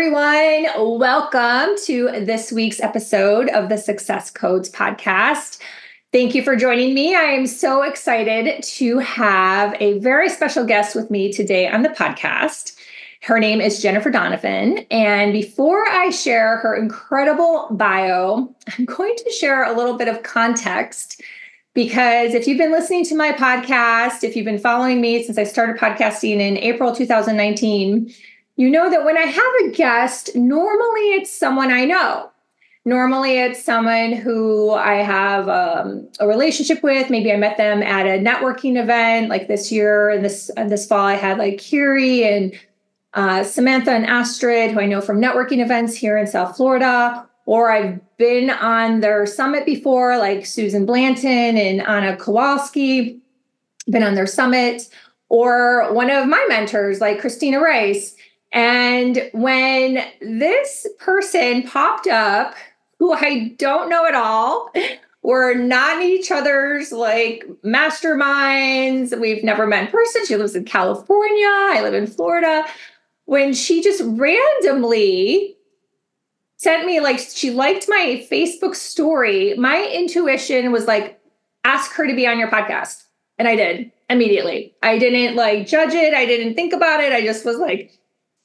everyone. Welcome to this week's episode of the Success Codes podcast. Thank you for joining me. I am so excited to have a very special guest with me today on the podcast. Her name is Jennifer Donovan. And before I share her incredible bio, I'm going to share a little bit of context because if you've been listening to my podcast, if you've been following me since I started podcasting in April 2019, you know that when I have a guest, normally it's someone I know. Normally it's someone who I have um, a relationship with. Maybe I met them at a networking event, like this year and this and this fall. I had like Kiri and uh, Samantha and Astrid, who I know from networking events here in South Florida. Or I've been on their summit before, like Susan Blanton and Anna Kowalski. Been on their summit, or one of my mentors, like Christina Rice and when this person popped up, who I don't know at all, we're not in each other's like masterminds. We've never met in person. She lives in California. I live in Florida. When she just randomly sent me like she liked my Facebook story, my intuition was like, ask her to be on your podcast. And I did immediately. I didn't like judge it. I didn't think about it. I just was like,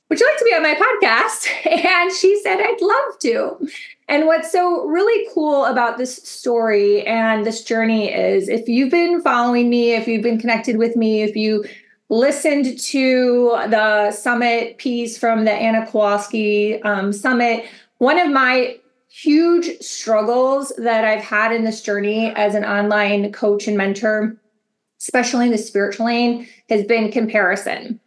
would you like to be on my podcast? And she said, I'd love to. And what's so really cool about this story and this journey is if you've been following me, if you've been connected with me, if you listened to the summit piece from the Anna Kowalski um, summit, one of my huge struggles that I've had in this journey as an online coach and mentor, especially in the spiritual lane, has been comparison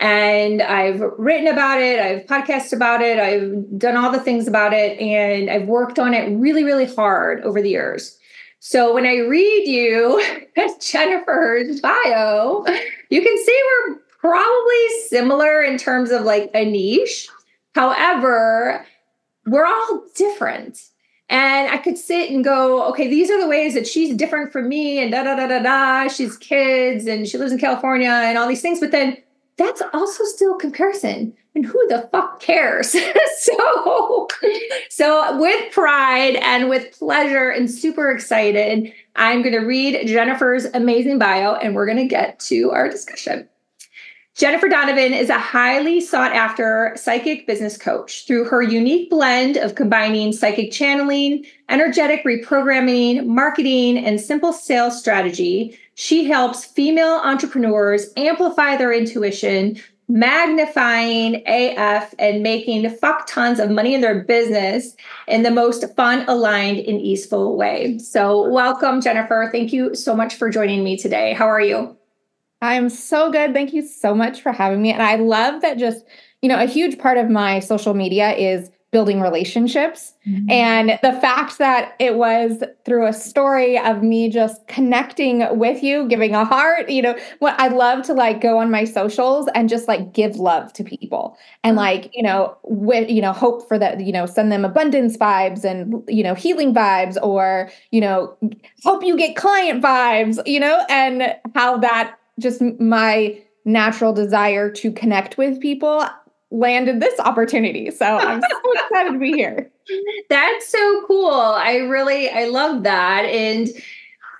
and I've written about it, I've podcasted about it, I've done all the things about it, and I've worked on it really, really hard over the years. So when I read you Jennifer's bio, you can see we're probably similar in terms of like a niche. However, we're all different. And I could sit and go, okay, these are the ways that she's different from me, and da da da da da. She's kids and she lives in California and all these things. But then that's also still comparison. And who the fuck cares? So so with pride and with pleasure and super excited i'm going to read jennifer's amazing bio and we're going to get to our discussion. Jennifer donovan is a highly sought after psychic business coach. Through her unique blend of combining psychic channeling energetic reprogramming marketing and simple sales strategy she helps female entrepreneurs amplify their intuition, magnifying AF and making fuck tons of money in their business in the most fun, aligned, and easeful way. So, welcome, Jennifer. Thank you so much for joining me today. How are you? I'm so good. Thank you so much for having me. And I love that just, you know, a huge part of my social media is building relationships. Mm-hmm. And the fact that it was through a story of me just connecting with you, giving a heart, you know, what I love to like go on my socials and just like give love to people and mm-hmm. like, you know, with, you know, hope for that, you know, send them abundance vibes and, you know, healing vibes or, you know, hope you get client vibes, you know, and how that just my natural desire to connect with people landed this opportunity. So I'm so excited to be here. That's so cool. I really I love that and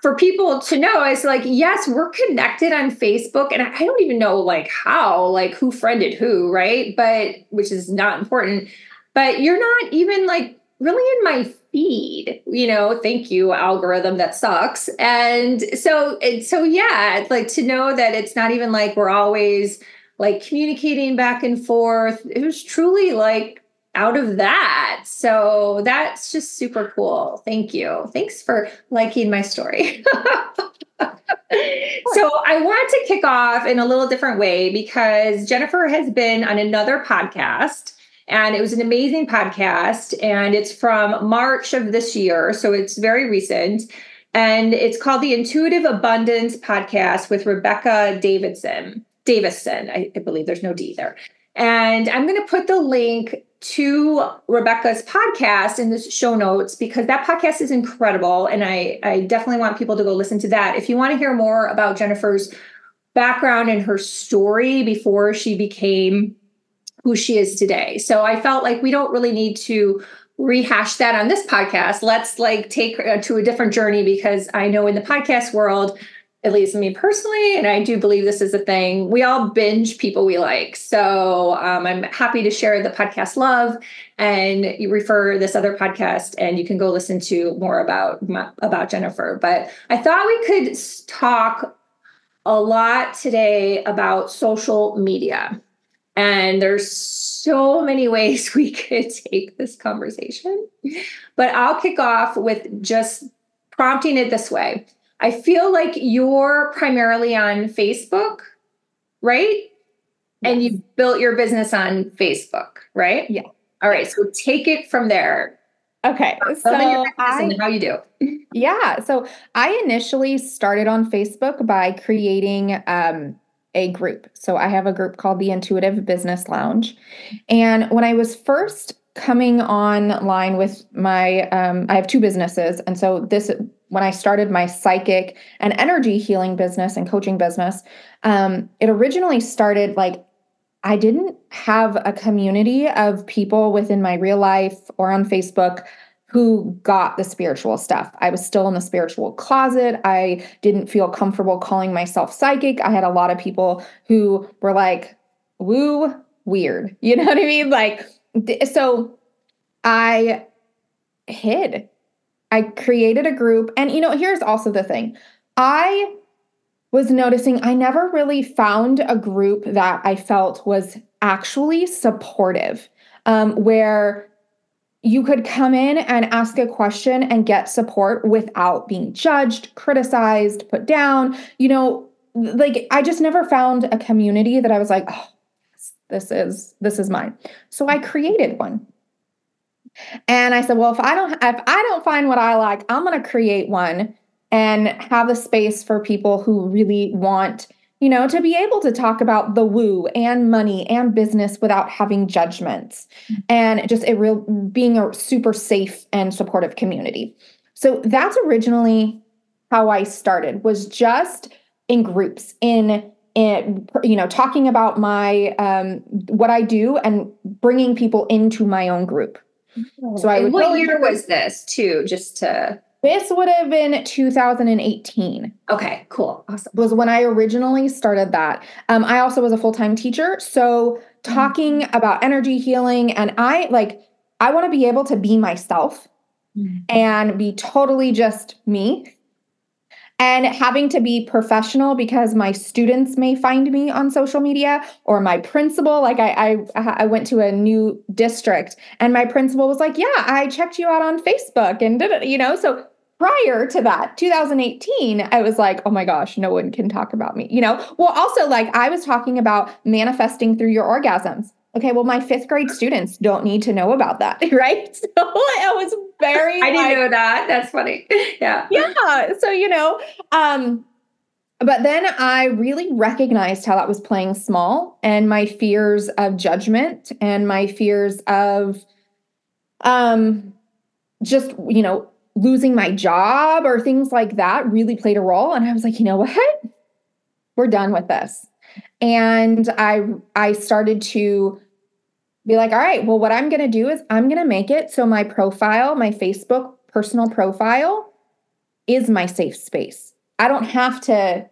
for people to know it's like yes we're connected on facebook and i don't even know like how like who friended who right but which is not important but you're not even like really in my feed you know thank you algorithm that sucks and so it's so yeah like to know that it's not even like we're always like communicating back and forth. It was truly like out of that. So that's just super cool. Thank you. Thanks for liking my story. so I want to kick off in a little different way because Jennifer has been on another podcast and it was an amazing podcast and it's from March of this year so it's very recent and it's called the Intuitive Abundance podcast with Rebecca Davidson. Davison. I, I believe there's no D there. And I'm going to put the link to Rebecca's podcast in the show notes because that podcast is incredible. And I, I definitely want people to go listen to that. If you want to hear more about Jennifer's background and her story before she became who she is today. So I felt like we don't really need to rehash that on this podcast. Let's like take to a different journey because I know in the podcast world, at least me personally, and I do believe this is a thing, we all binge people we like. So um, I'm happy to share the podcast love and you refer this other podcast and you can go listen to more about about Jennifer. But I thought we could talk a lot today about social media. And there's so many ways we could take this conversation. But I'll kick off with just prompting it this way. I feel like you're primarily on Facebook, right? Yes. And you built your business on Facebook, right? Yeah. All right. So take it from there. Okay. So I, how you do. Yeah. So I initially started on Facebook by creating um, a group. So I have a group called the Intuitive Business Lounge. And when I was first coming online with my um, I have two businesses. And so this when I started my psychic and energy healing business and coaching business, um, it originally started like I didn't have a community of people within my real life or on Facebook who got the spiritual stuff. I was still in the spiritual closet. I didn't feel comfortable calling myself psychic. I had a lot of people who were like, woo, weird. You know what I mean? Like, so I hid. I created a group. And, you know, here's also the thing I was noticing I never really found a group that I felt was actually supportive, um, where you could come in and ask a question and get support without being judged, criticized, put down. You know, like I just never found a community that I was like, oh, this is this is mine. So I created one. And I said, well, if I don't if I don't find what I like, I'm going to create one and have a space for people who really want you know, to be able to talk about the woo and money and business without having judgments mm-hmm. and just a real being a super safe and supportive community. So that's originally how I started was just in groups in in you know talking about my um what I do and bringing people into my own group. So I would what year was this too just to this would have been 2018. Okay, cool. Awesome. Was when I originally started that. Um, I also was a full time teacher. So, talking mm-hmm. about energy healing, and I like, I want to be able to be myself mm-hmm. and be totally just me. And having to be professional because my students may find me on social media or my principal. Like I, I, I went to a new district and my principal was like, "Yeah, I checked you out on Facebook," and did it, you know. So prior to that 2018 i was like oh my gosh no one can talk about me you know well also like i was talking about manifesting through your orgasms okay well my fifth grade students don't need to know about that right? So it was very i didn't like, know that. That's funny. Yeah. Yeah so you know um but then i really recognized how that was playing small and my fears of judgment and my fears of um just you know losing my job or things like that really played a role. And i was like you know what? We're done with this and i i started to be like all right well what i'm going to do is i'm going to make it so my profile my facebook personal profile is my safe space. I don't have to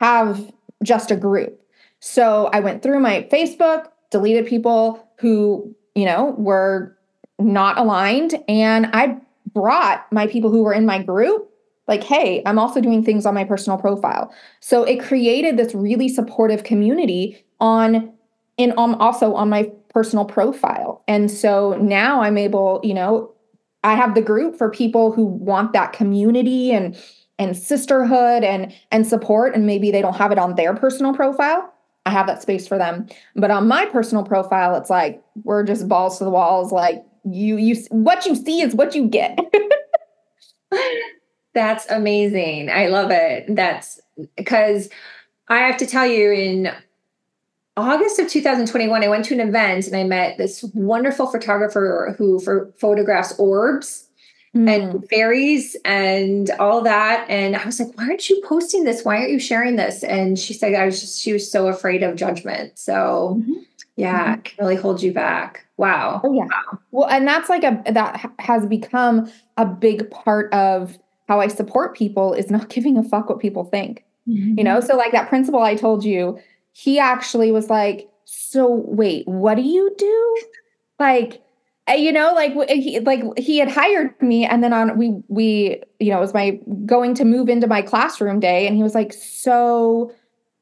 have just a group. So i went through my facebook deleted people who you know were not aligned and i brought my people who were in my group like hey i'm also doing things on my personal profile. So it created this really supportive community on and um, also on my personal profile. And so now i'm able you know i have the group for people who want that community and and sisterhood and and support and maybe they don't have it on their personal profile. I have that space for them. But on my personal profile it's like we're just balls to the walls. Like you you what you see is what you get. That's amazing. I love it. That's because I have to tell you in August of 2021, I went to an event and I met this wonderful photographer who for photographs orbs. mm. and fairies and all that. And I was like, why aren't you posting this? Why aren't you sharing this? And she said, I was just, she was so afraid of judgment. So mm-hmm. yeah, mm-hmm. can really hold you back. Wow. Oh, yeah. Wow. Well, and that's like a, that has become a big part of how I support people is not giving a fuck what people think. Mm-hmm. You know, so like that principal I told you, he actually was like, so wait, what do you do? Like, eh, you know, like he like he had hired me, and then on we we you know it was my going to move into my classroom day, and he was like, so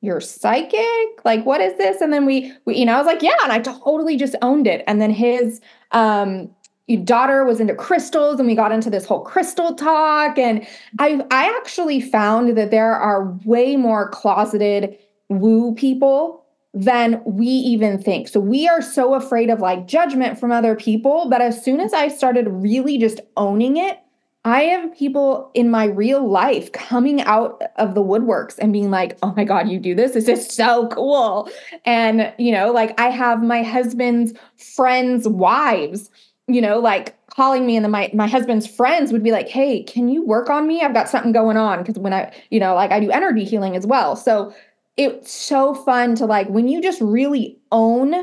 you're psychic like what is this and then we, we you know i was like yeah and i totally just owned it and then his um daughter was into crystals and we got into this whole crystal talk and i i actually found that there are way more closeted woo people than we even think. So we are so afraid of like judgment from other people. But as soon as I started really just owning it, I have people in my real life coming out of the woodworks and being like, oh my God, you do this? This is so cool. And, you know, like I have my husband's friends' wives, you know, like calling me and then my my husband's friends would be like, "Hey, can you work on me? I've got something going on." Because when I, you know, like I do energy healing as well. So it's so fun to like when you just really own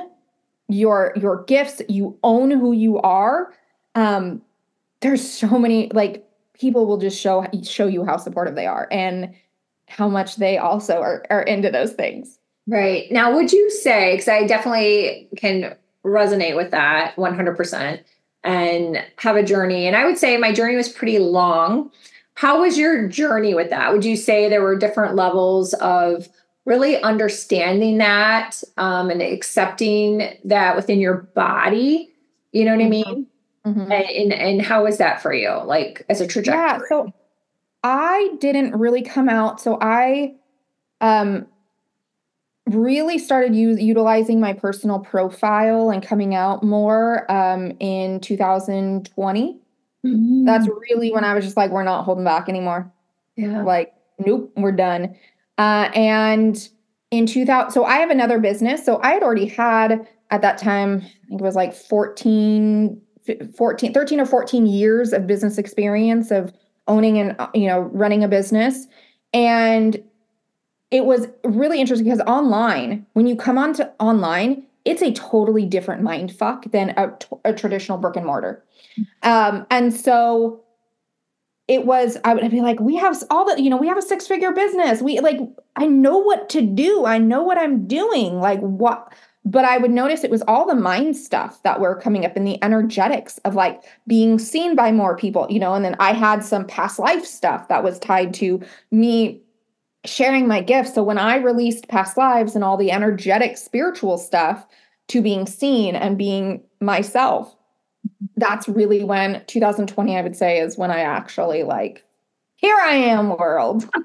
your your gifts you own who you are um there's so many like people will just show show you how supportive they are and how much they also are are into those things right now would you say because i definitely can resonate with that 100% and have a journey. And i would say my journey was pretty long. How was your journey with that? Would you say there were different levels of really understanding that um, and accepting that within your body? You know what mm-hmm. i mean? Mm-hmm. and, and how was that for you like as a trajectory? Yeah so i didn't really come out. So i um really started u- utilizing my personal profile and coming out more um in 2020 mm-hmm. that's really when i was just like we're not holding back anymore yeah like nope we're done uh, and in 2000, so I have another business. So I had already had at that time, I think it was like 14, 14, 13 or 14 years of business experience of owning and, uh, you know, running a business. And it was really interesting because online, when you come onto online, it's a totally different mind fuck than a, a traditional brick and mortar. Um, and so it was i would be like we have all the you know we have a six figure business. We like i know what to do. I know what i'm doing. Like what but i would notice it was all the mind stuff that were coming up in the energetics of like being seen by more people you know and then i had some past life stuff that was tied to me sharing my gifts so when i released past lives and all the energetic spiritual stuff to being seen and being myself that's really when 2020 i would say is when i actually like here i am world.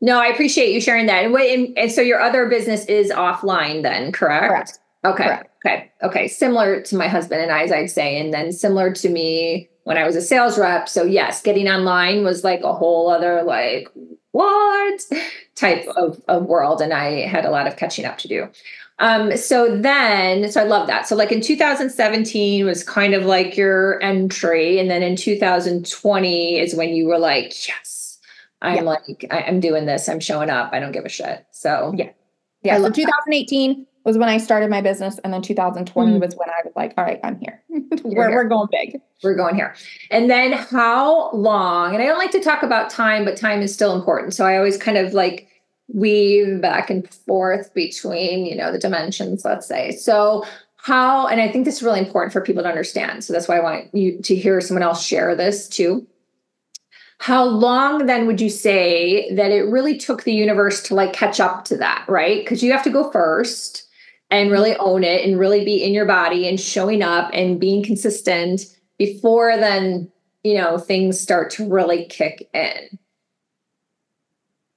No i appreciate you sharing that. And, wait, and, so your other business is offline then correct, correct. okay correct. okay okay. Similar to my husband and i's i'd say and then similar to me when i was a sales rep so yes getting online was like a whole other like what type of, of world and i had a lot of catching up to do um, so then, so I love that. So like in 2017 was kind of like your entry. And then in 2020 is when you were like, yes, I'm yeah. like, I, am doing this. I'm showing up. I don't give a shit. So yeah. Yeah. So 2018 that. Was when I started my business. And then 2020 mm-hmm. was when I was like, all right, I'm here. we're, here. we're going big. We're going here. And then how long, and I don't like to talk about time, but time is still important. So I always kind of like, weave back and forth between you know the dimensions let's say so how and i think this is really important for people to understand so that's why i want you to hear someone else share this too how long then would you say that it really took the universe to like catch up to that right because you have to go first and really own it and really be in your body and showing up and being consistent before then you know things start to really kick in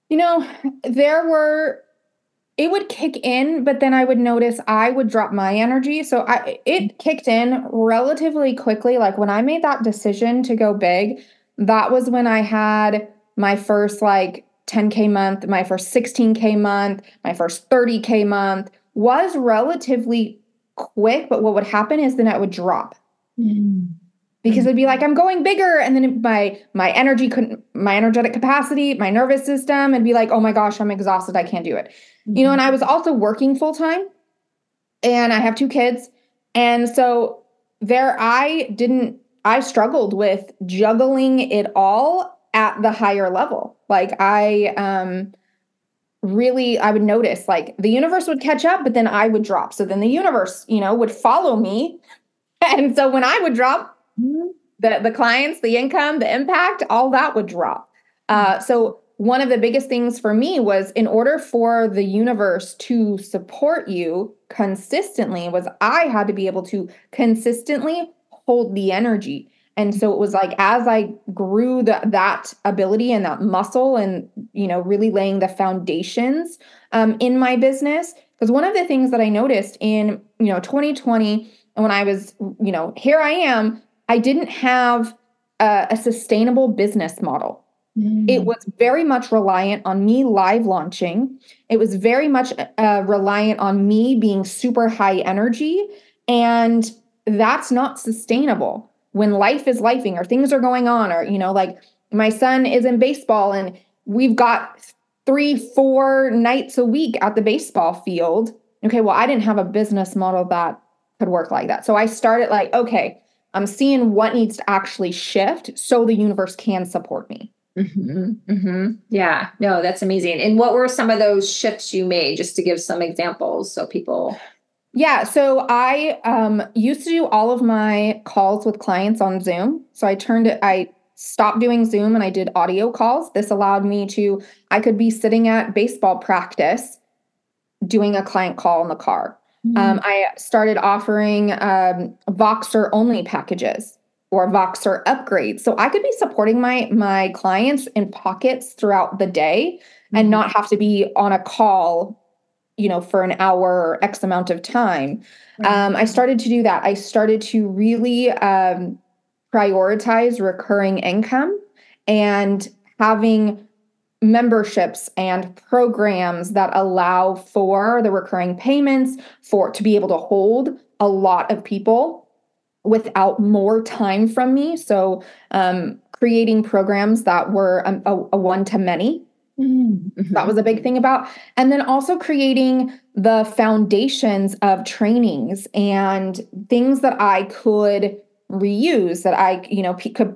you know, there were it would kick in, but then I would notice I would drop my energy. So I it kicked in relatively quickly. Like when I made that decision to go big, that was when I had my first like 10k month, my first 16k month, my first 30k month was relatively quick, but what would happen is then it would drop. Mm. because it'd be like I'm going bigger, and then my my energy couldn't, my energetic capacity, my nervous system, and be like, oh my gosh, I'm exhausted, I can't do it. Mm-hmm. You know, and I was also working full time, and I have two kids, and so there I didn't, I struggled with juggling it all at the higher level. Like I um really I would notice like the universe would catch up, but then I would drop. So then the universe, you know, would follow me. And so when I would drop, the the clients, the income, the impact, all that would drop. Uh, so one of the biggest things for me was in order for the universe to support you consistently was I had to be able to consistently hold the energy. And so it was like as I grew the, that ability and that muscle and you know really laying the foundations um, in my business because one of the things that I noticed in you know 2020 when I was you know here I am I didn't have a, a sustainable business model. Mm. It was very much reliant on me live launching. It was very much uh, reliant on me being super high energy. And that's not sustainable when life is lifing or things are going on, or, you know, like my son is in baseball and we've got three, four nights a week at the baseball field. Okay, well, I didn't have a business model that could work like that. So I started like, okay, I'm seeing what needs to actually shift so the universe can support me. Mm-hmm, mm-hmm. Yeah, no, that's amazing. And what were some of those shifts you made, just to give some examples so people? Yeah, so I um, used to do all of my calls with clients on Zoom. So I turned it, I stopped doing Zoom and I did audio calls. This allowed me to, I could be sitting at baseball practice doing a client call in the car. Mm-hmm. Um, I started offering um, Voxer only packages or Voxer upgrades, so I could be supporting my my clients in pockets throughout the day mm-hmm. and not have to be on a call, you know, for an hour or X amount of time. Mm-hmm. Um, I started to do that. I started to really um, prioritize recurring income and having memberships and programs that allow for the recurring payments for to be able to hold a lot of people without more time from me so um, creating programs that were a, a, a one to many mm-hmm. that was a big thing about and then also creating the foundations of trainings and things that i could reuse that i you know p- could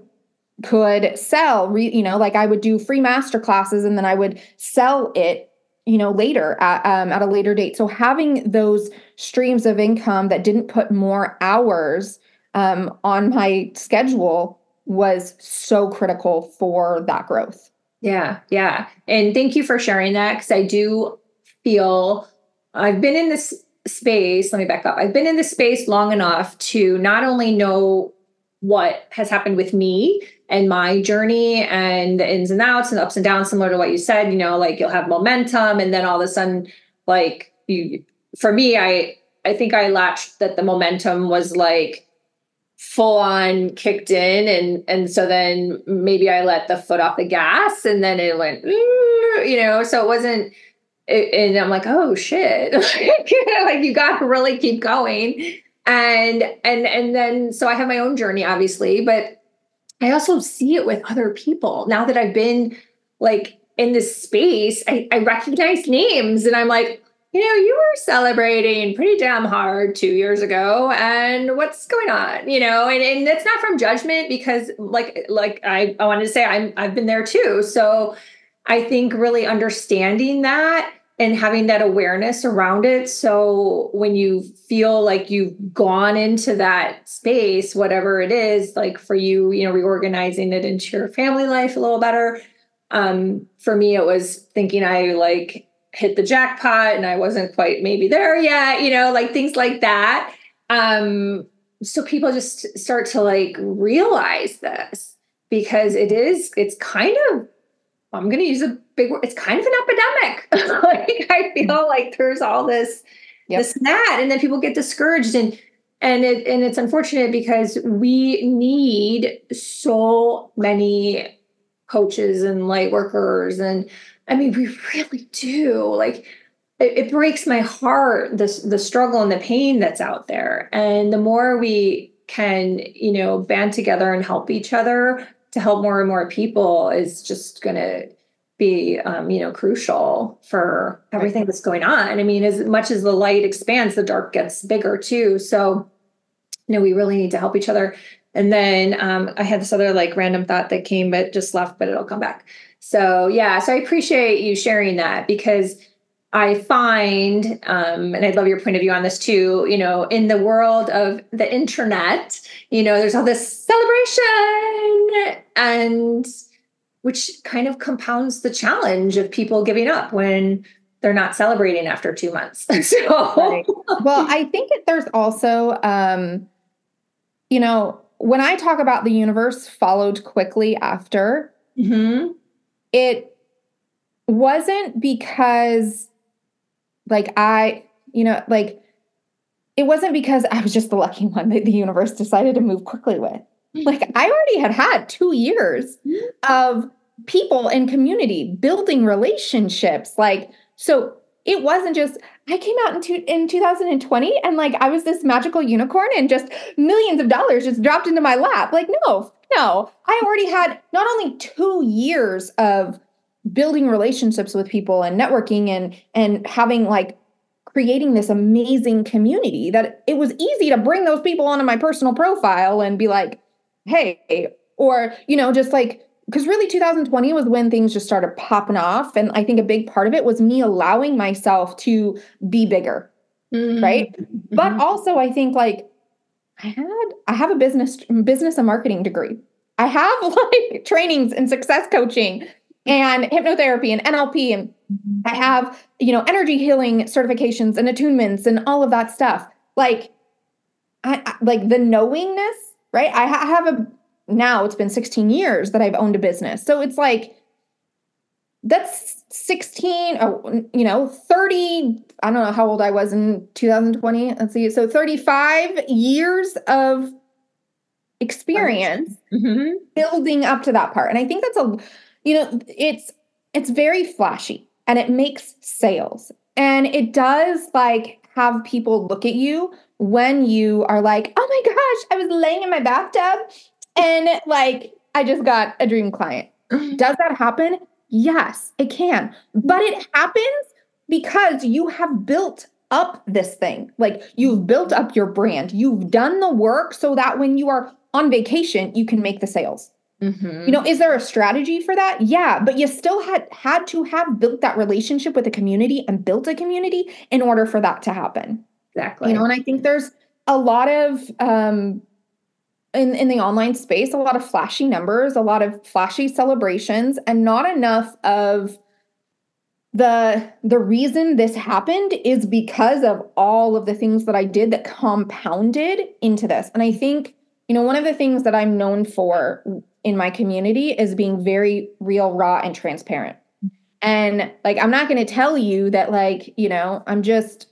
could sell re, you know like i would do free master classes and then i would sell it you know later at, um, at a later date so having those streams of income that didn't put more hours um, on my schedule was so critical for that growth yeah yeah. And thank you for sharing that because i do feel i've been in this space let me back up. I've been in this space long enough to not only know what has happened with me and my journey and the ins and outs and ups and downs, similar to what you said, you know, like you'll have momentum and then all of a sudden, like you, for me, I, I think I latched that the momentum was like full on kicked in and and so then maybe I let the foot off the gas and then it went mm, you know so it wasn't and I'm like oh shit like you got to really keep going and and and then so I have my own journey obviously but I also see it with other people. Now that I've been like in this space, I, I recognize names and I'm like, you know, you were celebrating pretty damn hard two years ago. And what's going on? You know, and, and that's not from judgment because like like I, I wanted to say I'm I've been there too. So I think really understanding that and having that awareness around it. So when you feel like you've gone into that space, whatever it is, like for you, you know, reorganizing it into your family life a little better. Um, for me, it was thinking I like hit the jackpot and I wasn't quite maybe there yet, you know, like things like that. Um, so people just start to like realize this because it is, it's kind of I'm going to use a big word. It's kind of an epidemic. like I feel like there's all this, yep. this and that, and then people get discouraged and and it and it's unfortunate because we need so many coaches and light workers and I mean we really do. Like it, it breaks my heart the the struggle and the pain that's out there. And the more we can, you know, band together and help each other to help more and more people is just going to be um, you know crucial for everything that's going on. I mean as much as the light expands the dark gets bigger too. So you know we really need to help each other. And then um, i had this other like random thought that came but just left but it'll come back so yeah so i appreciate you sharing that because i find um, and I'd love your point of view on this too you know in the world of the internet you know there's all this celebration and which kind of compounds the challenge of people giving up when they're not celebrating after two months. so, right. well, I think that there's also, um, you know, when I talk about the universe followed quickly after, mm-hmm. It wasn't because, like, I, you know, like, it wasn't because I was just the lucky one that the universe decided to move quickly with. Mm-hmm. Like I already had had two years mm-hmm. of people and community, building relationships. Like, so it wasn't just I came out in, two, in 2020 and like I was this magical unicorn and just millions of dollars just dropped into my lap. Like, no, no. I already had not only two years of building relationships with people and networking and and having like creating this amazing community that it was easy to bring those people onto my personal profile and be like hey, or, you know, just like, because really 2020 was when things just started popping off. And I think a big part of it was me allowing myself to be bigger. Mm-hmm. Right. Mm-hmm. But also, I think like, I had, I have a business, business and marketing degree. I have like trainings in success coaching and hypnotherapy and NLP and mm-hmm. I have, you know, energy healing certifications and attunements and all of that stuff. Like I, I like the knowingness right? I ha- have a now it's been 16 years that I've owned a business. So it's like that's 16 oh, you know 30 i don't know how old i was in 2020 let's see so 35 years of experience mm-hmm. building up to that part and i think that's a you know it's it's very flashy and it makes sales and it does like have people look at you when you are like, oh my gosh, I was laying in my bathtub and like I just got a dream client. Does that happen? Yes, it can. But it happens because you have built up this thing. Like you've built up your brand. You've done the work so that when you are on vacation, you can make the sales. Mm-hmm. You know, is there a strategy for that? Yeah, but you still had had to have built that relationship with a community and built a community in order for that to happen. Exactly. You know, and I think there's a lot of um in in the online space, a lot of flashy numbers, a lot of flashy celebrations, and not enough of the the reason this happened is because of all of the things that I did that compounded into this. And I think, you know, one of the things that I'm known for in my community is being very real, raw, and transparent. And like, I'm not going to tell you that, like, you know, I'm just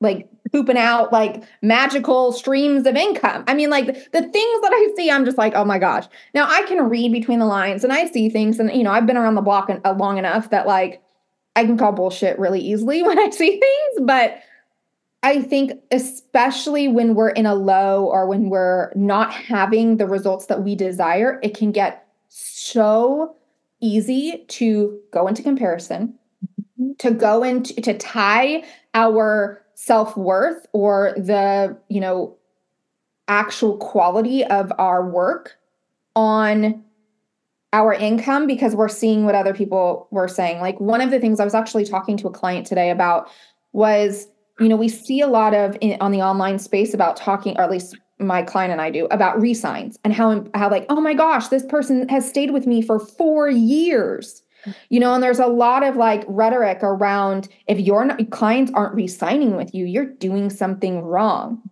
like pooping out like magical streams of income. I mean, like the things that I see, I'm just like, oh my gosh. Now I can read between the lines and I see things, and you know, I've been around the block uh, long enough that like I can call bullshit really easily when I see things. But I think, especially when we're in a low or when we're not having the results that we desire, it can get so easy to go into comparison, to go into to tie our self-worth or the you know actual quality of our work on our income because we're seeing what other people were saying. Like one of the things i was actually talking to a client today about was you know we see a lot of in, on the online space about talking or at least my client and i do about resigns and how how like oh my gosh this person has stayed with me for four years you know, and there's a lot of like rhetoric around if your clients aren't re-signing with you, you're doing something wrong.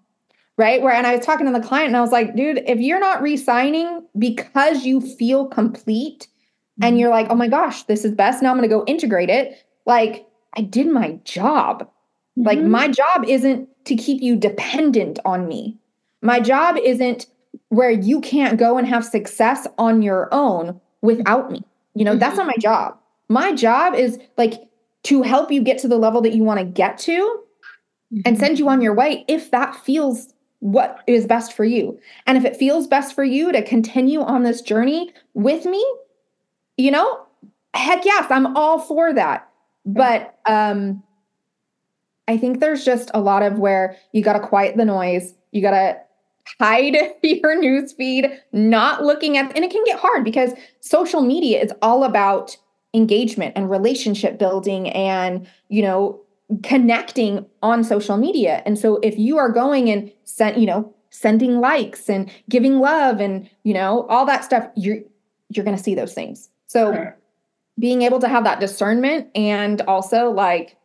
Right. Where, and I was talking to the client and I was like, dude, if you're not re-signing because you feel complete and mm-hmm. you're like, oh my gosh, this is best. Now I'm going to go integrate it. Like, I did my job. Mm-hmm. Like, my job isn't to keep you dependent on me. My job isn't where you can't go and have success on your own without me. You know, mm-hmm. that's not my job. My job is like to help you get to the level that you want to get to mm-hmm. and send you on your way if that feels what is best for you. And if it feels best for you to continue on this journey with me, you know, heck yes, I'm all for that. But um I think there's just a lot of where you got to quiet the noise. You got to hide your news feed, not looking at, and it can get hard because social media is all about engagement and relationship building and, you know, connecting on social media. And so if you are going and sent, you know, sending likes and giving love and, you know, all that stuff, you're you're going to see those things. So sure. being able to have that discernment and also like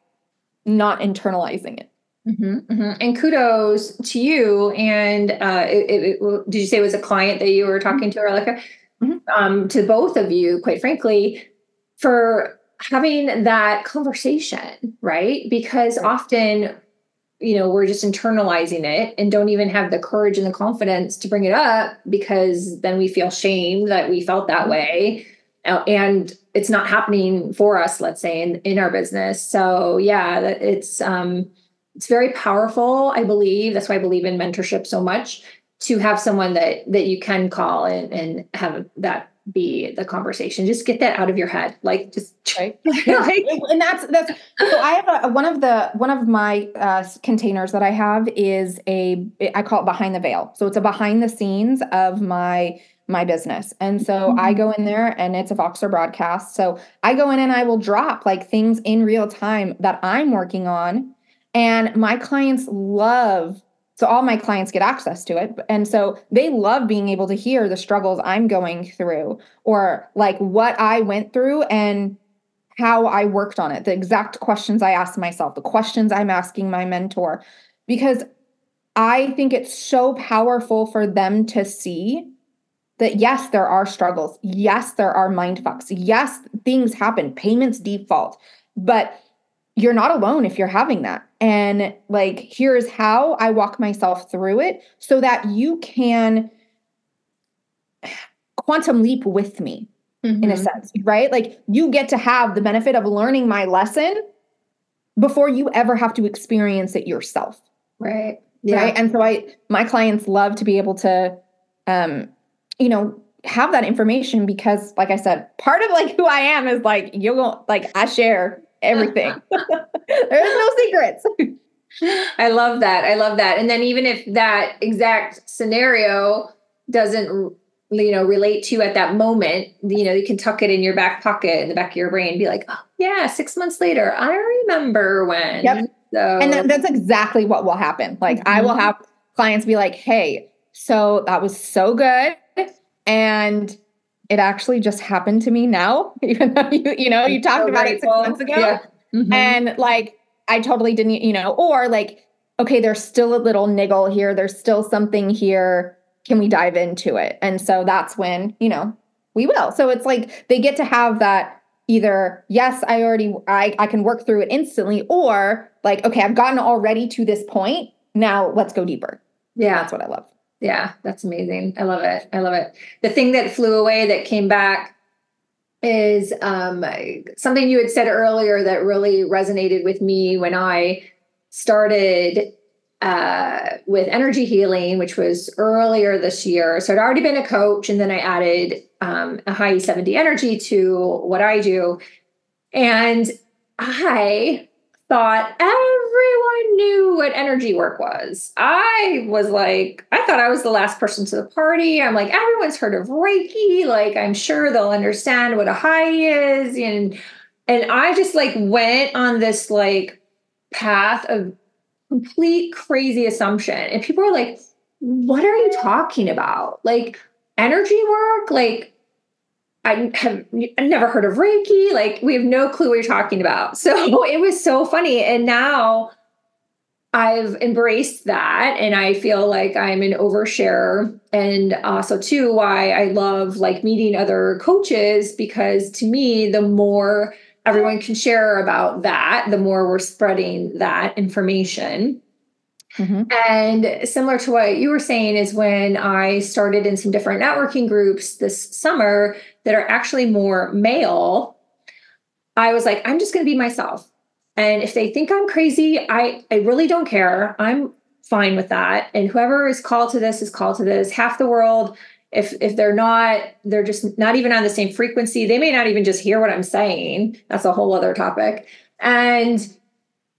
not internalizing it. Mm-hmm, mm-hmm. And kudos to you. And uh, it, it, it, did you say it was a client that you were talking to, Erika? Mm-hmm. Um, to both of you, quite frankly, for having that conversation, right? Because often, you know, we're just internalizing it and don't even have the courage and the confidence to bring it up because then we feel shame that we felt that mm-hmm. way. Uh, and it's not happening for us, let's say, in, in our business. So yeah, it's um it's very powerful, I believe. That's why I believe in mentorship so much to have someone that that you can call and, and have that be the conversation. Just get that out of your head. Like just right. like, and that's that's so I have a, one of the one of my uh, containers that I have is a I call it behind the veil. So it's a behind the scenes of my my business. And so mm-hmm. I go in there and it's a Voxer broadcast. So I go in and I will drop like things in real time that I'm working on. And my clients love so all my clients get access to it. And so they love being able to hear the struggles I'm going through or like what I went through and how I worked on it, the exact questions I asked myself, the questions I'm asking my mentor, because I think it's so powerful for them to see that yes, there are struggles. Yes, there are mind fucks. Yes, things happen, payments default, but you're not alone if you're having that. And like, here's how I walk myself through it so that you can quantum leap with me mm-hmm. in a mm-hmm. sense, right? Like, you get to have the benefit of learning my lesson before you ever have to experience it yourself. Right. Yeah. Right. And so I, my clients love to be able to, um, you know, have that information because, like I said, part of like who I am is like, you will like, I share everything. There's no secrets. I love that. I love that. And then even if that exact scenario doesn't you know relate to you at that moment you know you can tuck it in your back pocket in the back of your brain be like oh yeah six months later i remember when yep so. and that, that's exactly what will happen like mm-hmm. i will mm-hmm. have clients be like hey so that was so good and it actually just happened to me now, even though you, you know, you talked so about it six months ago. Yeah. Mm-hmm. And like, I totally didn't, you know, or like, okay, there's still a little niggle here. There's still something here. Can we dive into it? And so that's when, you know, we will. So it's like they get to have that either, yes, I already, I, I can work through it instantly, or like, okay, I've gotten already to this point. Now let's go deeper. Yeah. That's what I love. Yeah, that's amazing. I love it. I love it. The thing that flew away that came back is um, something you had said earlier that really resonated with me when I started uh, with energy healing, which was earlier this year. So I'd already been a coach, and then I added um, a high 70 energy to what I do. And I thought everyone knew what energy work was. I was like, I thought I was the last person to the party. I'm like, everyone's heard of Reiki. Like, I'm sure they'll understand what a high is. And and I just like went on this like path of complete crazy assumption. And people are like, what are you talking about? Like energy work? Like I have never heard of Reiki. Like, we have no clue what you're talking about. So it was so funny. And now I've embraced that and I feel like I'm an oversharer. And also, too, why I love like meeting other coaches because to me, the more everyone can share about that, the more we're spreading that information. Mm-hmm. And similar to what you were saying, is when I started in some different networking groups this summer that are actually more male, I was like, I'm just going to be myself. And if they think I'm crazy, I, I really don't care. I'm fine with that. And whoever is called to this is called to this. Half the world, if if they're not, they're just not even on the same frequency. They may not even just hear what I'm saying. That's a whole other topic. And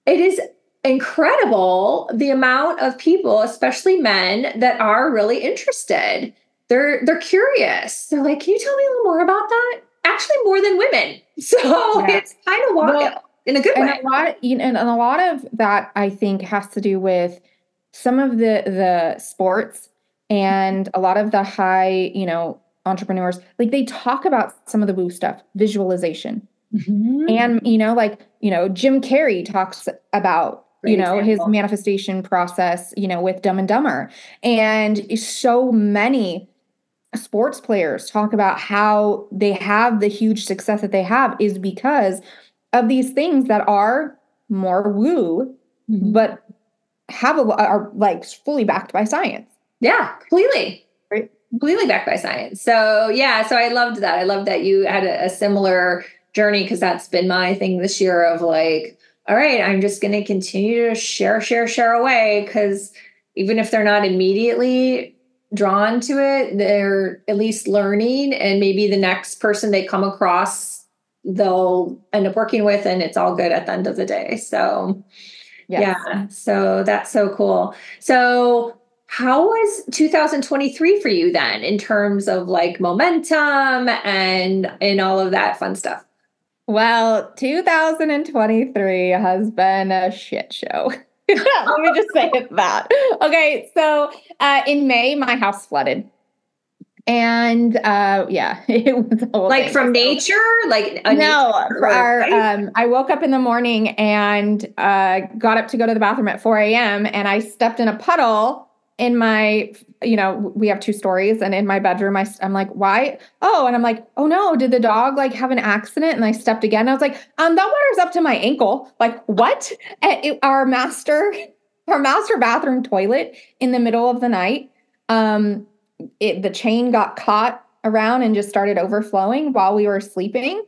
it is incredible the amount of people, especially men, that are really interested. They're they're curious. They're like, "Can you tell me a little more about that?" Actually, more than women. So yeah. it's kind of wild well, in a good and way. A lot, you know, and a lot of that I think has to do with some of the the sports and a lot of the high, you know, entrepreneurs. Like they talk about some of the woo stuff, visualization, mm-hmm. and you know, like you know, Jim Carrey talks about you know example. his manifestation process you know with dumb and dumber and so many sports players talk about how they have the huge success that they have is because of these things that are more woo mm-hmm. but have a are like fully backed by science. Yeah completely. Right. Completely backed by science. So yeah so i loved that. I loved that you had a, a similar journey because that's been my thing this year of like all right, I'm just going to continue to share, share, share away because even if they're not immediately drawn to it, they're at least learning. And maybe the next person they come across, they'll end up working with, and it's all good at the end of the day. So, yes. yeah, so that's so cool. So, how was 2023 for you then in terms of like momentum and and all of that fun stuff? Well, 2023 has been a shit show. Let me just say it that. Okay, so uh, in May, my house flooded. And uh, yeah, it was like thing. from nature, like no. Nature, our, um, I woke up in the morning and uh, got up to go to the bathroom at 4 a.m. and I stepped in a puddle in my you know we have two stories and in my bedroom I, i'm like why? Oh and i'm like oh no did the dog like have an accident? And i stepped again i was like um that water's up to my ankle. Like what? It, our master our master bathroom toilet in the middle of the night um it the chain got caught around and just started overflowing while we were sleeping.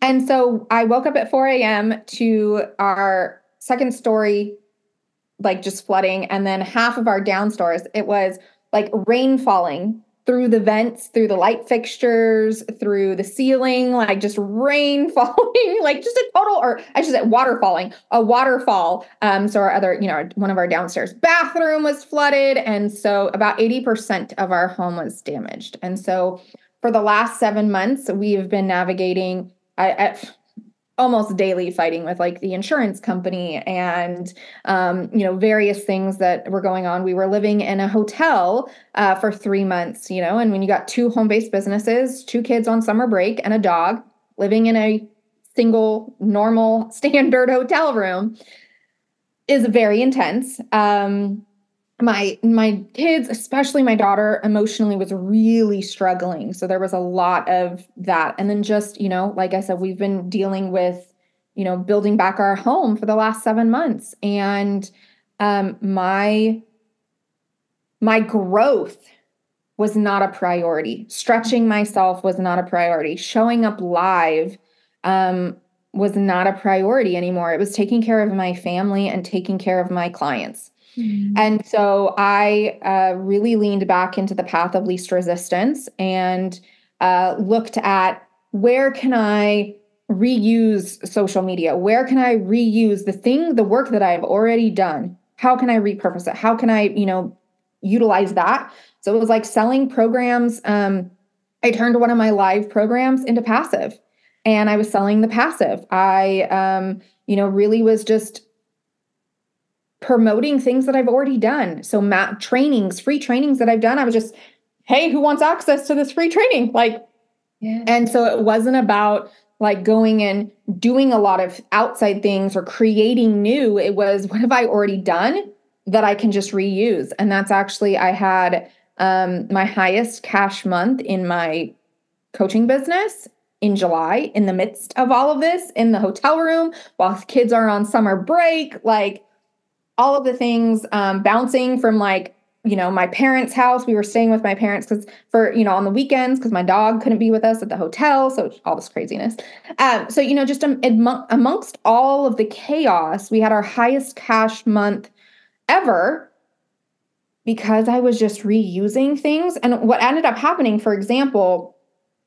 And so i woke up at 4 a.m to our second story like just flooding. And then half of our downstairs, it was like rain falling through the vents, through the light fixtures, through the ceiling, like just rain falling, like just a total, or I should say water falling, a waterfall. Um, so our other, you know, one of our downstairs bathroom was flooded. And so about 80% of our home was damaged. And so for the last seven months, we have been navigating, I, I almost daily fighting with like the insurance company and um, you know various things that were going on. We were living in a hotel uh, for three months you know and when you got two home-based businesses two kids on summer break and a dog living in a single normal standard hotel room is very intense. Um, my my kids especially my daughter emotionally was really struggling. So there was a lot of that. And then just you know like i said we've been dealing with you know building back our home for the last 7 months. And um my my growth was not a priority. Stretching myself was not a priority. Showing up live um was not a priority anymore. It was taking care of my family and taking care of my clients Mm-hmm. And so I uh, really leaned back into the path of least resistance and uh, looked at where can I reuse social media? Where can I reuse the thing, the work that I've already done? How can I repurpose it? How can I, you know, utilize that? So it was like selling programs. Um, I turned one of my live programs into passive and I was selling the passive. I, um, you know, really was just promoting things that I've already done. So mat trainings, free trainings that I've done. I was just, hey, who wants access to this free training? Like, yeah. and so it wasn't about like going and doing a lot of outside things or creating new. It was what have I already done that I can just reuse? And that's actually I had um, my highest cash month in my coaching business in July in the midst of all of this in the hotel room while kids are on summer break. Like all of the things um, bouncing from like you know my parents house we were staying with my parents because for you know on the weekends because my dog couldn't be with us at the hotel so all this craziness um, so you know just um, amongst all of the chaos we had our highest cash month ever because I was just reusing things. And what ended up happening, for example,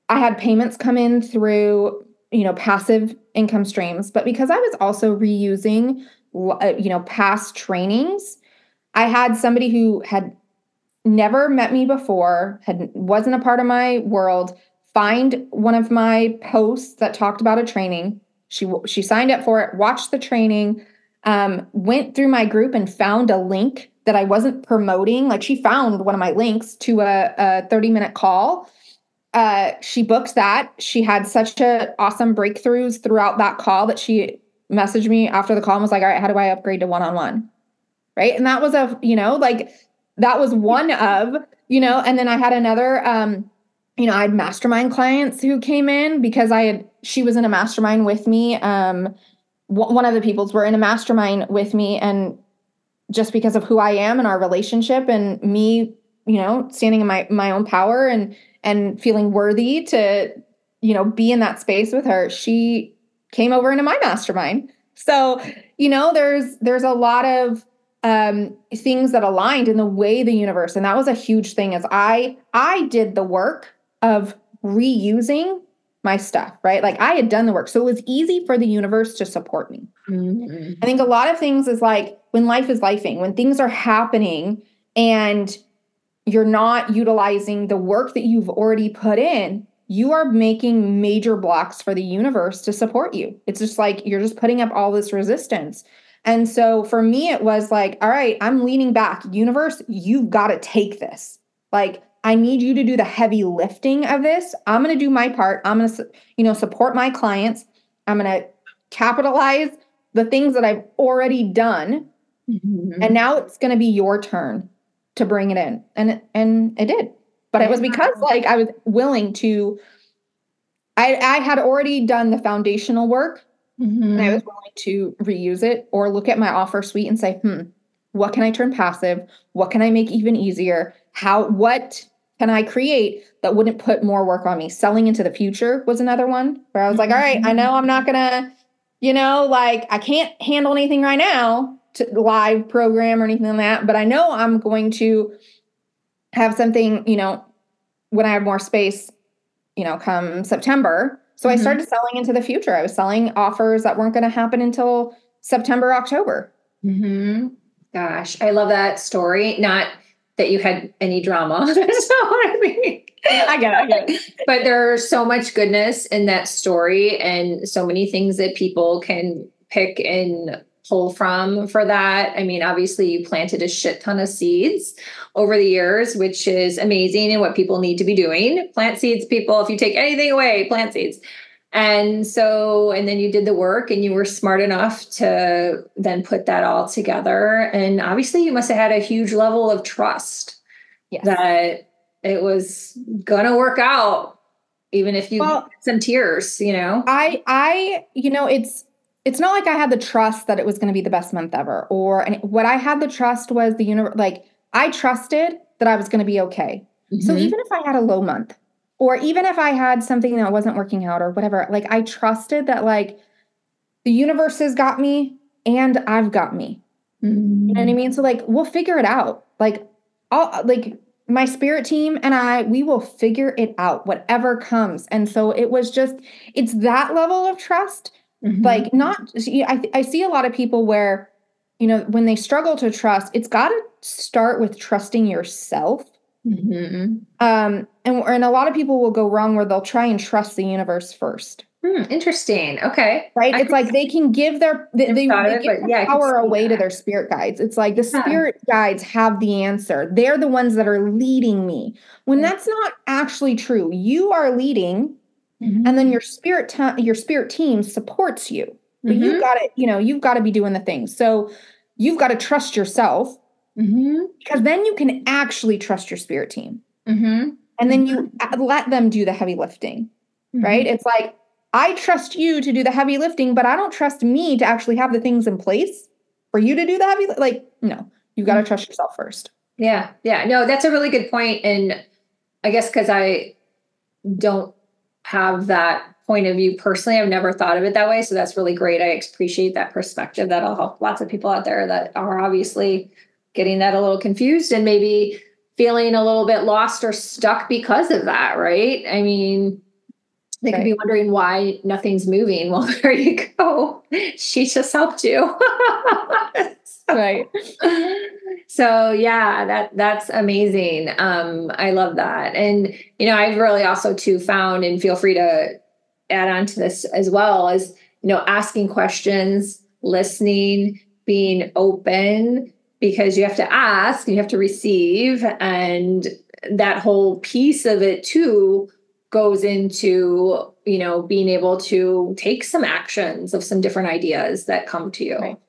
I had payments come in through, you know, passive income streams, but because I was also reusing, you know, past trainings, I had somebody who had never met me before, had wasn't a part of my world, find one of my posts that talked about a training. She she signed up for it, watched the training, um, went through my group and found a link that I wasn't promoting. Like she found one of my links to a, a 30 minute call. Uh, she booked that. She had such a awesome breakthroughs throughout that call that she messaged me after the call and was like, all right, how do I upgrade to one-on-one? Right. And that was a, you know, like that was one of, you know, and then I had another, um, you know, I had mastermind clients who came in because I had, she was in a mastermind with me. Um, one of the peoples were in a mastermind with me and just because of who I am and our relationship and me, you know, standing in my my own power and and feeling worthy to, you know, be in that space with her, she came over into my mastermind. So, you know, there's there's a lot of um things that aligned in the way the universe and that was a huge thing is I I did the work of reusing my stuff, right? Like I had done the work. So it was easy for the universe to support me. Mm-hmm. I think a lot of things is like when life is lifing, when things are happening and you're not utilizing the work that you've already put in, you are making major blocks for the universe to support you. It's just like you're just putting up all this resistance. And so for me, it was like, all right, I'm leaning back. Universe, you've got to take this. Like, I need you to do the heavy lifting of this. I'm going to do my part. I'm going to, you know, support my clients. I'm going to capitalize the things that I've already done. Mm-hmm. And now it's going to be your turn to bring it in. And and it did. But it was because like I was willing to I I had already done the foundational work mm-hmm. and I was willing to reuse it or look at my offer suite and say, "Hmm, what can I turn passive? What can I make even easier? How what can I create that wouldn't put more work on me? Selling into the future was another one where I was like, all right, I know I'm not going to, you know, like I can't handle anything right now to live program or anything like that, but I know I'm going to have something, you know, when I have more space, you know, come September. So mm-hmm. I started selling into the future. I was selling offers that weren't going to happen until September, October. Mm-hmm. Gosh, I love that story. Not that you had any drama. That's not what I mean. I get it. I get it. But there's so much goodness in that story and so many things that people can pick and pull from for that. I mean, obviously, you planted a shit ton of seeds over the years, which is amazing and what people need to be doing. Plant seeds, people. If you take anything away, plant seeds. And so, and then you did the work and you were smart enough to then put that all together. And obviously, you must have had a huge level of trust yes. that it was gonna work out, even if you well, some tears, you know. I, I, you know, it's it's not like I had the trust that it was going to be the best month ever, or and what I had the trust was the universe. Like I trusted that I was going to be okay. Mm-hmm. So even if I had a low month, or even if I had something that wasn't working out or whatever, like I trusted that like the universe has got me and I've got me. Mm-hmm. You know what I mm. mean? So like we'll figure it out. Like I'll like my spirit team and I, we will figure it out, whatever comes. And so it was just, it's that level of trust. Mm-hmm. Like not, I, I see a lot of people where, you know, when they struggle to trust, it's got to start with trusting yourself Mm-hmm. Um, and, and a lot of people will go wrong where they'll try and trust the universe first. Hmm, interesting. Okay. Right. I it's like they can give their they, they, they give it, yeah, power away that. to their spirit guides. It's like the spirit guides have the answer. They're the ones that are leading me. When that's not actually true, you are leading, mm-hmm. and then your spirit te- your spirit team supports you. But mm-hmm. you've got to, you know, you've got to be doing the things. So you've got to trust yourself Mm-hmm. Because then you can actually trust your spirit team. Mm-hmm. And then you mm-hmm. let them do the heavy lifting, right? It's like, I trust you to do the heavy lifting, but I don't trust me to actually have the things in place for you to do the heavy. Like, no, you've got to trust yourself first. Yeah. Yeah. No, that's a really good. And I guess because I don't have that point of view personally, I've never thought of it that way. So that's really great. I appreciate that perspective. That'll help lots of people out there that are obviously getting that a little confused and maybe feeling a little bit lost or stuck because of that, right? I mean, they right. could be wondering why nothing's moving. Well, there you go. She just helped you. right. So yeah, that that's amazing. Um, I love that. And you know, I've really also too found, and feel free to add on to this as well as you know, asking questions, listening, being open, because you have to ask, and you have to receive, and that whole piece of it too goes into you know being able to take some actions of some different ideas that come to you right.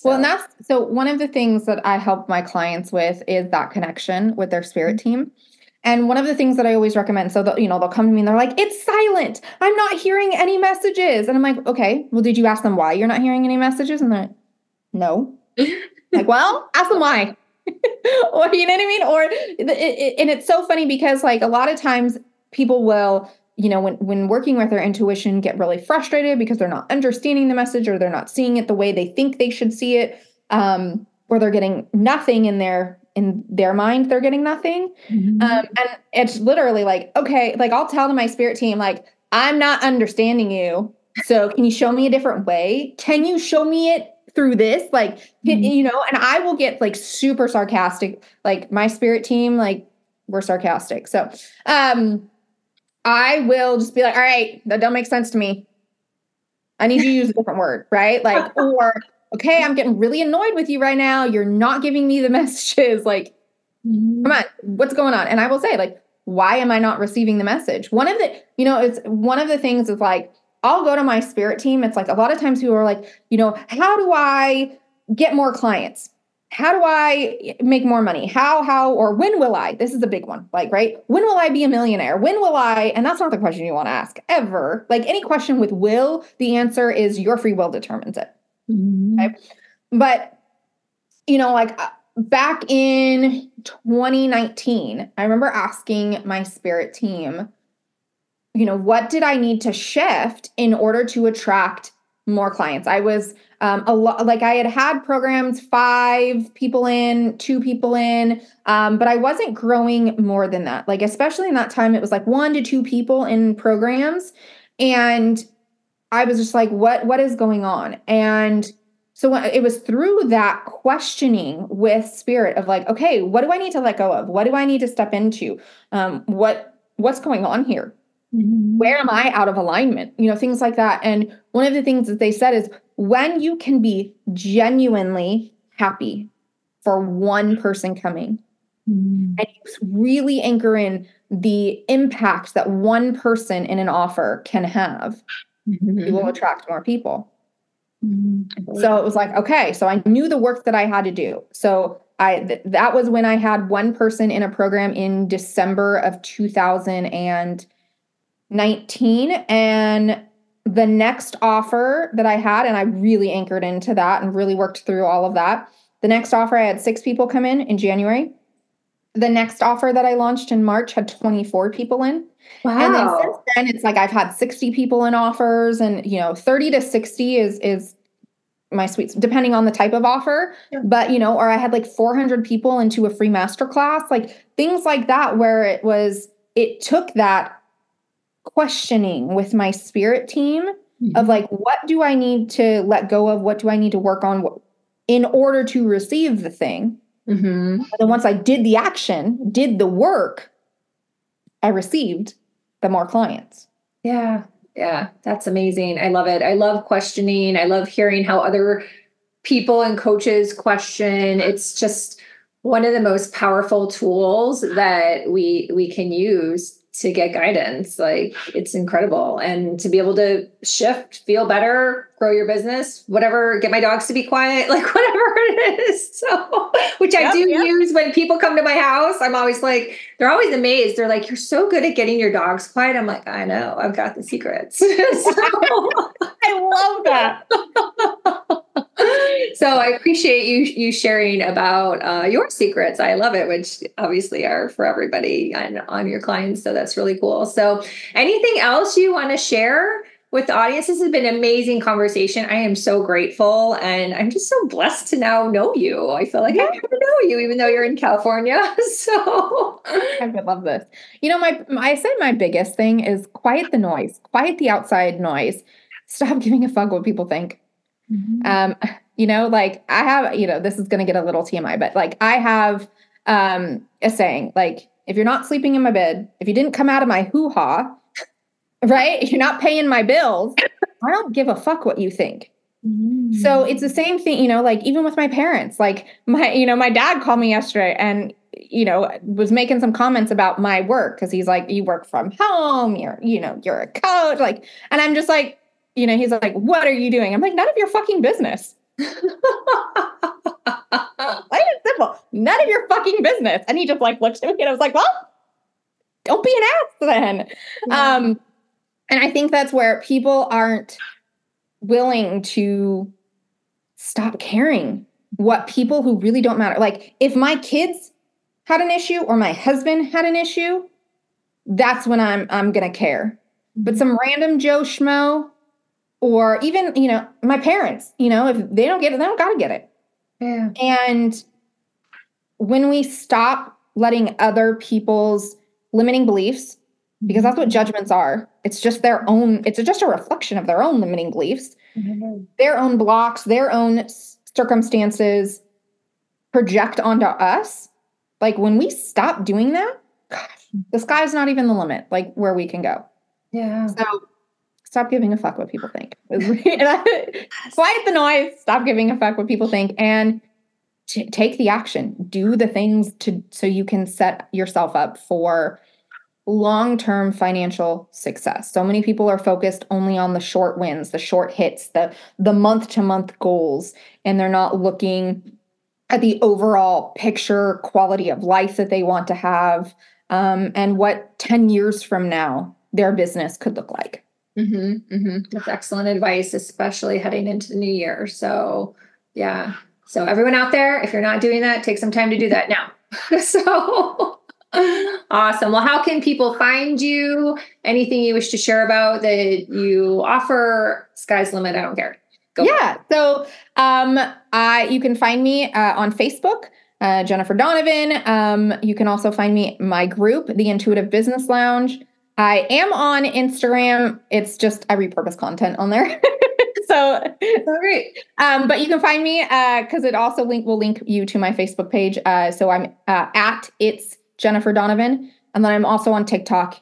So. Well, and that's so one of the things that I help my clients with is that connection with their spirit mm-hmm. team. And one of the things that I always recommend, so that you know, they'll come to me and they're like, "It's silent. I'm not hearing any messages." And I'm like, "Okay, well, did you ask them why you're not hearing any messages?" And they're like, "No." like, well, ask them why. or you know what I mean? Or it, it, and it's so funny because like a lot of times people will you know when when working with their intuition get really frustrated because they're not understanding the message or they're not seeing it the way they think they should see it um, or they're getting nothing in their in their mind they're getting nothing mm-hmm. um, and it's literally like okay like i'll tell to my spirit team like i'm not understanding you so can you show me a different way can you show me it through this like mm-hmm. you know and i will get like super sarcastic like my spirit team like we're sarcastic so um I will just be like, all right, that don't make sense to me. I need you to use a different word, right? Like, or okay, I'm getting really annoyed with you right now. You're not giving me the messages. Like, mm-hmm. come on, what's going on? And I will say, like, why am I not receiving the message? One of the, you know, it's one of the things is like, I'll go to my spirit team. It's like a lot of times people are like, you know, how do I get more clients? How do I make more money? How, how, or when will I? This is a big one. Like, right? When will I be a millionaire? When will I? And that's not the question you want to ask ever. Like any question with will, the answer is your free will determines it. Mm-hmm. Okay. But, you know, like uh, back in 2019, I remember asking my spirit team, you know, what did I need to shift in order to attract more clients? I was um, a lot like I had had programs five people in, two people in, um, but I wasn't growing more than that. Like especially in that time, it was like one to two people in programs, and I was just like, what what is going on? And so it was through that questioning with spirit of like, okay, what do I need to let go of? What do I need to step into? Um, what what's going on here? Mm-hmm. Where am I out of alignment? You know, things like that. And one of the things that they said is when you can be genuinely happy for one person coming mm. and you really anchor in the impact that one person in an offer can have, mm-hmm. you will attract more people. Mm-hmm. So it was like, okay, so I knew the work that I had to do. So I th- that was when I had one person in a program in December of 2000 and the next offer that I had, and I really anchored into that and really worked through all of that. The next offer, I had six people come in in January. The next offer that I launched in March had 24 people in. Wow. And then since then, it's like I've had 60 people in offers, and you know, 30 to 60 is is my sweets, depending on the type of offer. Yeah. But you know, or I had like 400 people into a free masterclass, like things like that, where it was, it took that questioning with my spirit team mm-hmm. of like what do i need to let go of? What do i need to work on in order to receive the thing? Mm-hmm. and then once i did the action did the work i received the more clients. Yeah. Yeah. That's amazing. I love it. I love questioning. I love hearing how other people and coaches question. It's just one of the most powerful tools that we we can use to get guidance. Like it's incredible. And to be able to shift, feel better, grow your business, whatever, get my dogs to be quiet, like whatever it is. So, which yep, I do yep. use when people come to my house. I'm always like, they're always amazed. They're like, you're so good at getting your dogs quiet. I'm like, I know, I've got the secrets. so, I love that. So I appreciate you you sharing about uh, your secrets. I love it, which obviously are for everybody and on your clients. So that's really cool. So anything else you want to share with the audience. This has been an amazing conversation. I am so grateful and I'm just so blessed to now know you. I feel like yeah. I never know you, even though you're in California. So I would love this. You know, my I said my biggest thing is quiet the noise, quiet the outside noise. Stop giving a fuck what people think. Mm-hmm. Um, you know, like I have, you know, this is gonna get a little TMI, but like I have um a saying, like, if you're not sleeping in my bed, if you didn't come out of my hoo-ha, right? If You're not paying my bills. I don't give a fuck what you think. Mm. So it's the same thing, you know, like even with my parents, like my, you know, my dad called me yesterday and, you know, was making some comments about my work because he's like, you work from home, you're, you know, you're a coach. Like, and I'm just like, you know, he's like, what are you doing? I'm like, none of your fucking business. Plain and simple, none of your fucking business. And he just like looked at me and I was like, well, don't be an ass then. Yeah. Um, and I think that's where people aren't willing to stop caring what people who really don't matter. Like if my kids had an issue or my husband had an issue, that's when I'm I'm gonna care. But some random Joe Schmo, or even you know my parents, you know, if they don't get it, they don't gotta get it. Yeah. And when we stop letting other people's limiting beliefs because that's what mm-hmm. judgments are. It's just their own, it's just a reflection of their own limiting beliefs, mm-hmm. their own blocks, their own circumstances project onto us. Like when we stop doing that, gosh, the sky's not even the limit, like where we can go. Yeah. So stop giving a fuck what people think. Quiet the noise, stop giving a fuck what people think, and t- take the action. Do the things to so you can set yourself up for long term financial success. So many people are focused only on the short wins, the short hits, the, the month to month goals, and they're not looking at the overall picture quality of life that they want to have um, and what 10 years from now their business could look like. Mm-hmm, mm-hmm. That's excellent advice, especially heading into the new year. So, yeah. So, everyone out there, if you're not doing that, take some time to do that now. so, awesome. Well, how can people find you? Anything you wish to share about that you offer? Sky's limit. I don't care. Go yeah. So um, I you can find me uh, on Facebook, uh, Jennifer Donovan. Um, you can also find me my group, the Intuitive Business Lounge. I am on Instagram. It's just I repurpose content on there. so great. Um, but you can find me because uh, it also link will link you to my Facebook page. Uh, so I'm uh, at it's Jennifer Donovan. And then I'm also on TikTok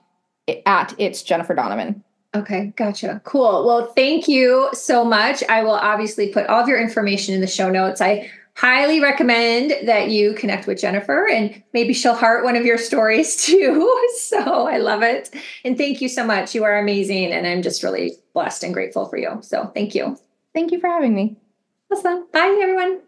at It's Jennifer Donovan. Okay, gotcha. Cool. Well, thank you so much. I will obviously put all of your information in the show notes. I highly recommend that you connect with Jennifer and maybe she'll heart one of your stories too. So I love it. And thank you so much. You are amazing. And I'm just really blessed and grateful for you. So thank you. Thank you for having me. Awesome. Bye, everyone.